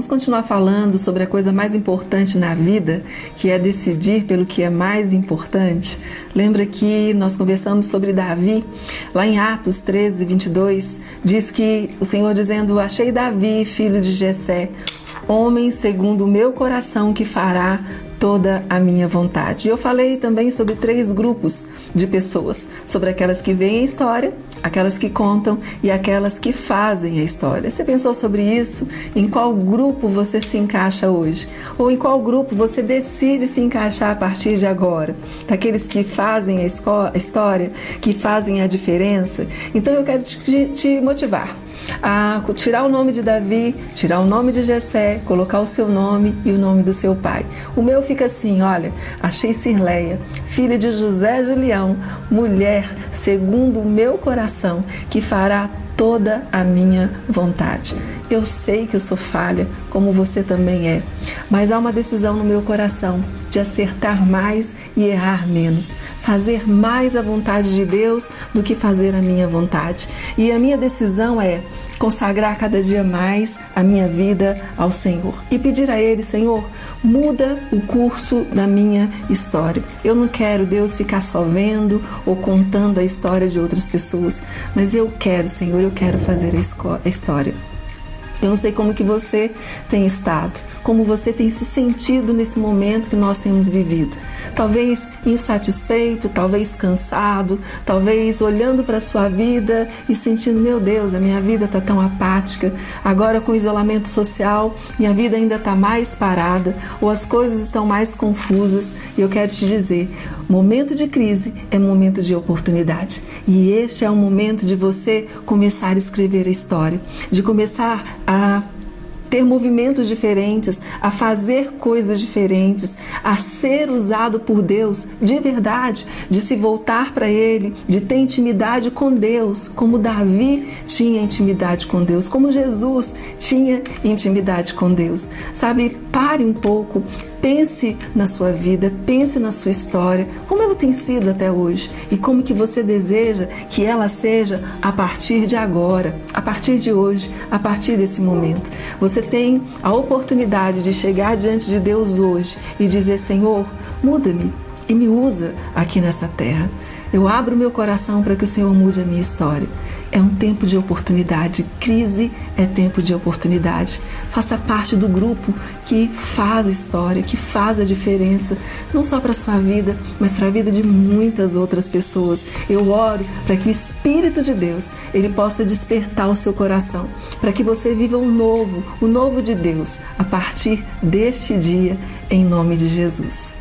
continuar falando sobre a coisa mais importante na vida, que é decidir pelo que é mais importante? Lembra que nós conversamos sobre Davi, lá em Atos 13, 22, diz que o Senhor dizendo: Achei Davi, filho de Jessé, homem segundo o meu coração que fará toda a minha vontade. Eu falei também sobre três grupos de pessoas: sobre aquelas que veem a história, aquelas que contam e aquelas que fazem a história. Você pensou sobre isso? Em qual grupo você se encaixa hoje? Ou em qual grupo você decide se encaixar a partir de agora? Daqueles que fazem a história, que fazem a diferença? Então eu quero te, te motivar a tirar o nome de Davi, tirar o nome de Jessé, colocar o seu nome e o nome do seu pai. O meu fica assim, olha, achei Cirleia, filha de José Julião, mulher segundo o meu coração, que fará toda a minha vontade. Eu sei que eu sou falha, como você também é, mas há uma decisão no meu coração de acertar mais e errar menos, fazer mais a vontade de Deus do que fazer a minha vontade. E a minha decisão é consagrar cada dia mais a minha vida ao Senhor e pedir a Ele, Senhor, muda o curso da minha história. Eu não quero, Deus, ficar só vendo ou contando a história de outras pessoas, mas eu quero, Senhor, eu quero fazer a história. Eu não sei como que você tem estado, como você tem se sentido nesse momento que nós temos vivido. Talvez insatisfeito, talvez cansado, talvez olhando para a sua vida e sentindo, meu Deus, a minha vida está tão apática. Agora com o isolamento social, minha vida ainda está mais parada ou as coisas estão mais confusas. E eu quero te dizer, momento de crise é momento de oportunidade. E este é o momento de você começar a escrever a história, de começar a ter movimentos diferentes, a fazer coisas diferentes, a ser usado por Deus de verdade, de se voltar para Ele, de ter intimidade com Deus, como Davi tinha intimidade com Deus, como Jesus tinha intimidade com Deus. Sabe, pare um pouco, Pense na sua vida, pense na sua história, como ela tem sido até hoje e como que você deseja que ela seja a partir de agora, a partir de hoje, a partir desse momento. Você tem a oportunidade de chegar diante de Deus hoje e dizer: Senhor, muda-me e me usa aqui nessa terra. Eu abro meu coração para que o Senhor mude a minha história. É um tempo de oportunidade. Crise é tempo de oportunidade. Faça parte do grupo que faz história, que faz a diferença, não só para a sua vida, mas para a vida de muitas outras pessoas. Eu oro para que o Espírito de Deus ele possa despertar o seu coração, para que você viva o novo, o novo de Deus, a partir deste dia, em nome de Jesus.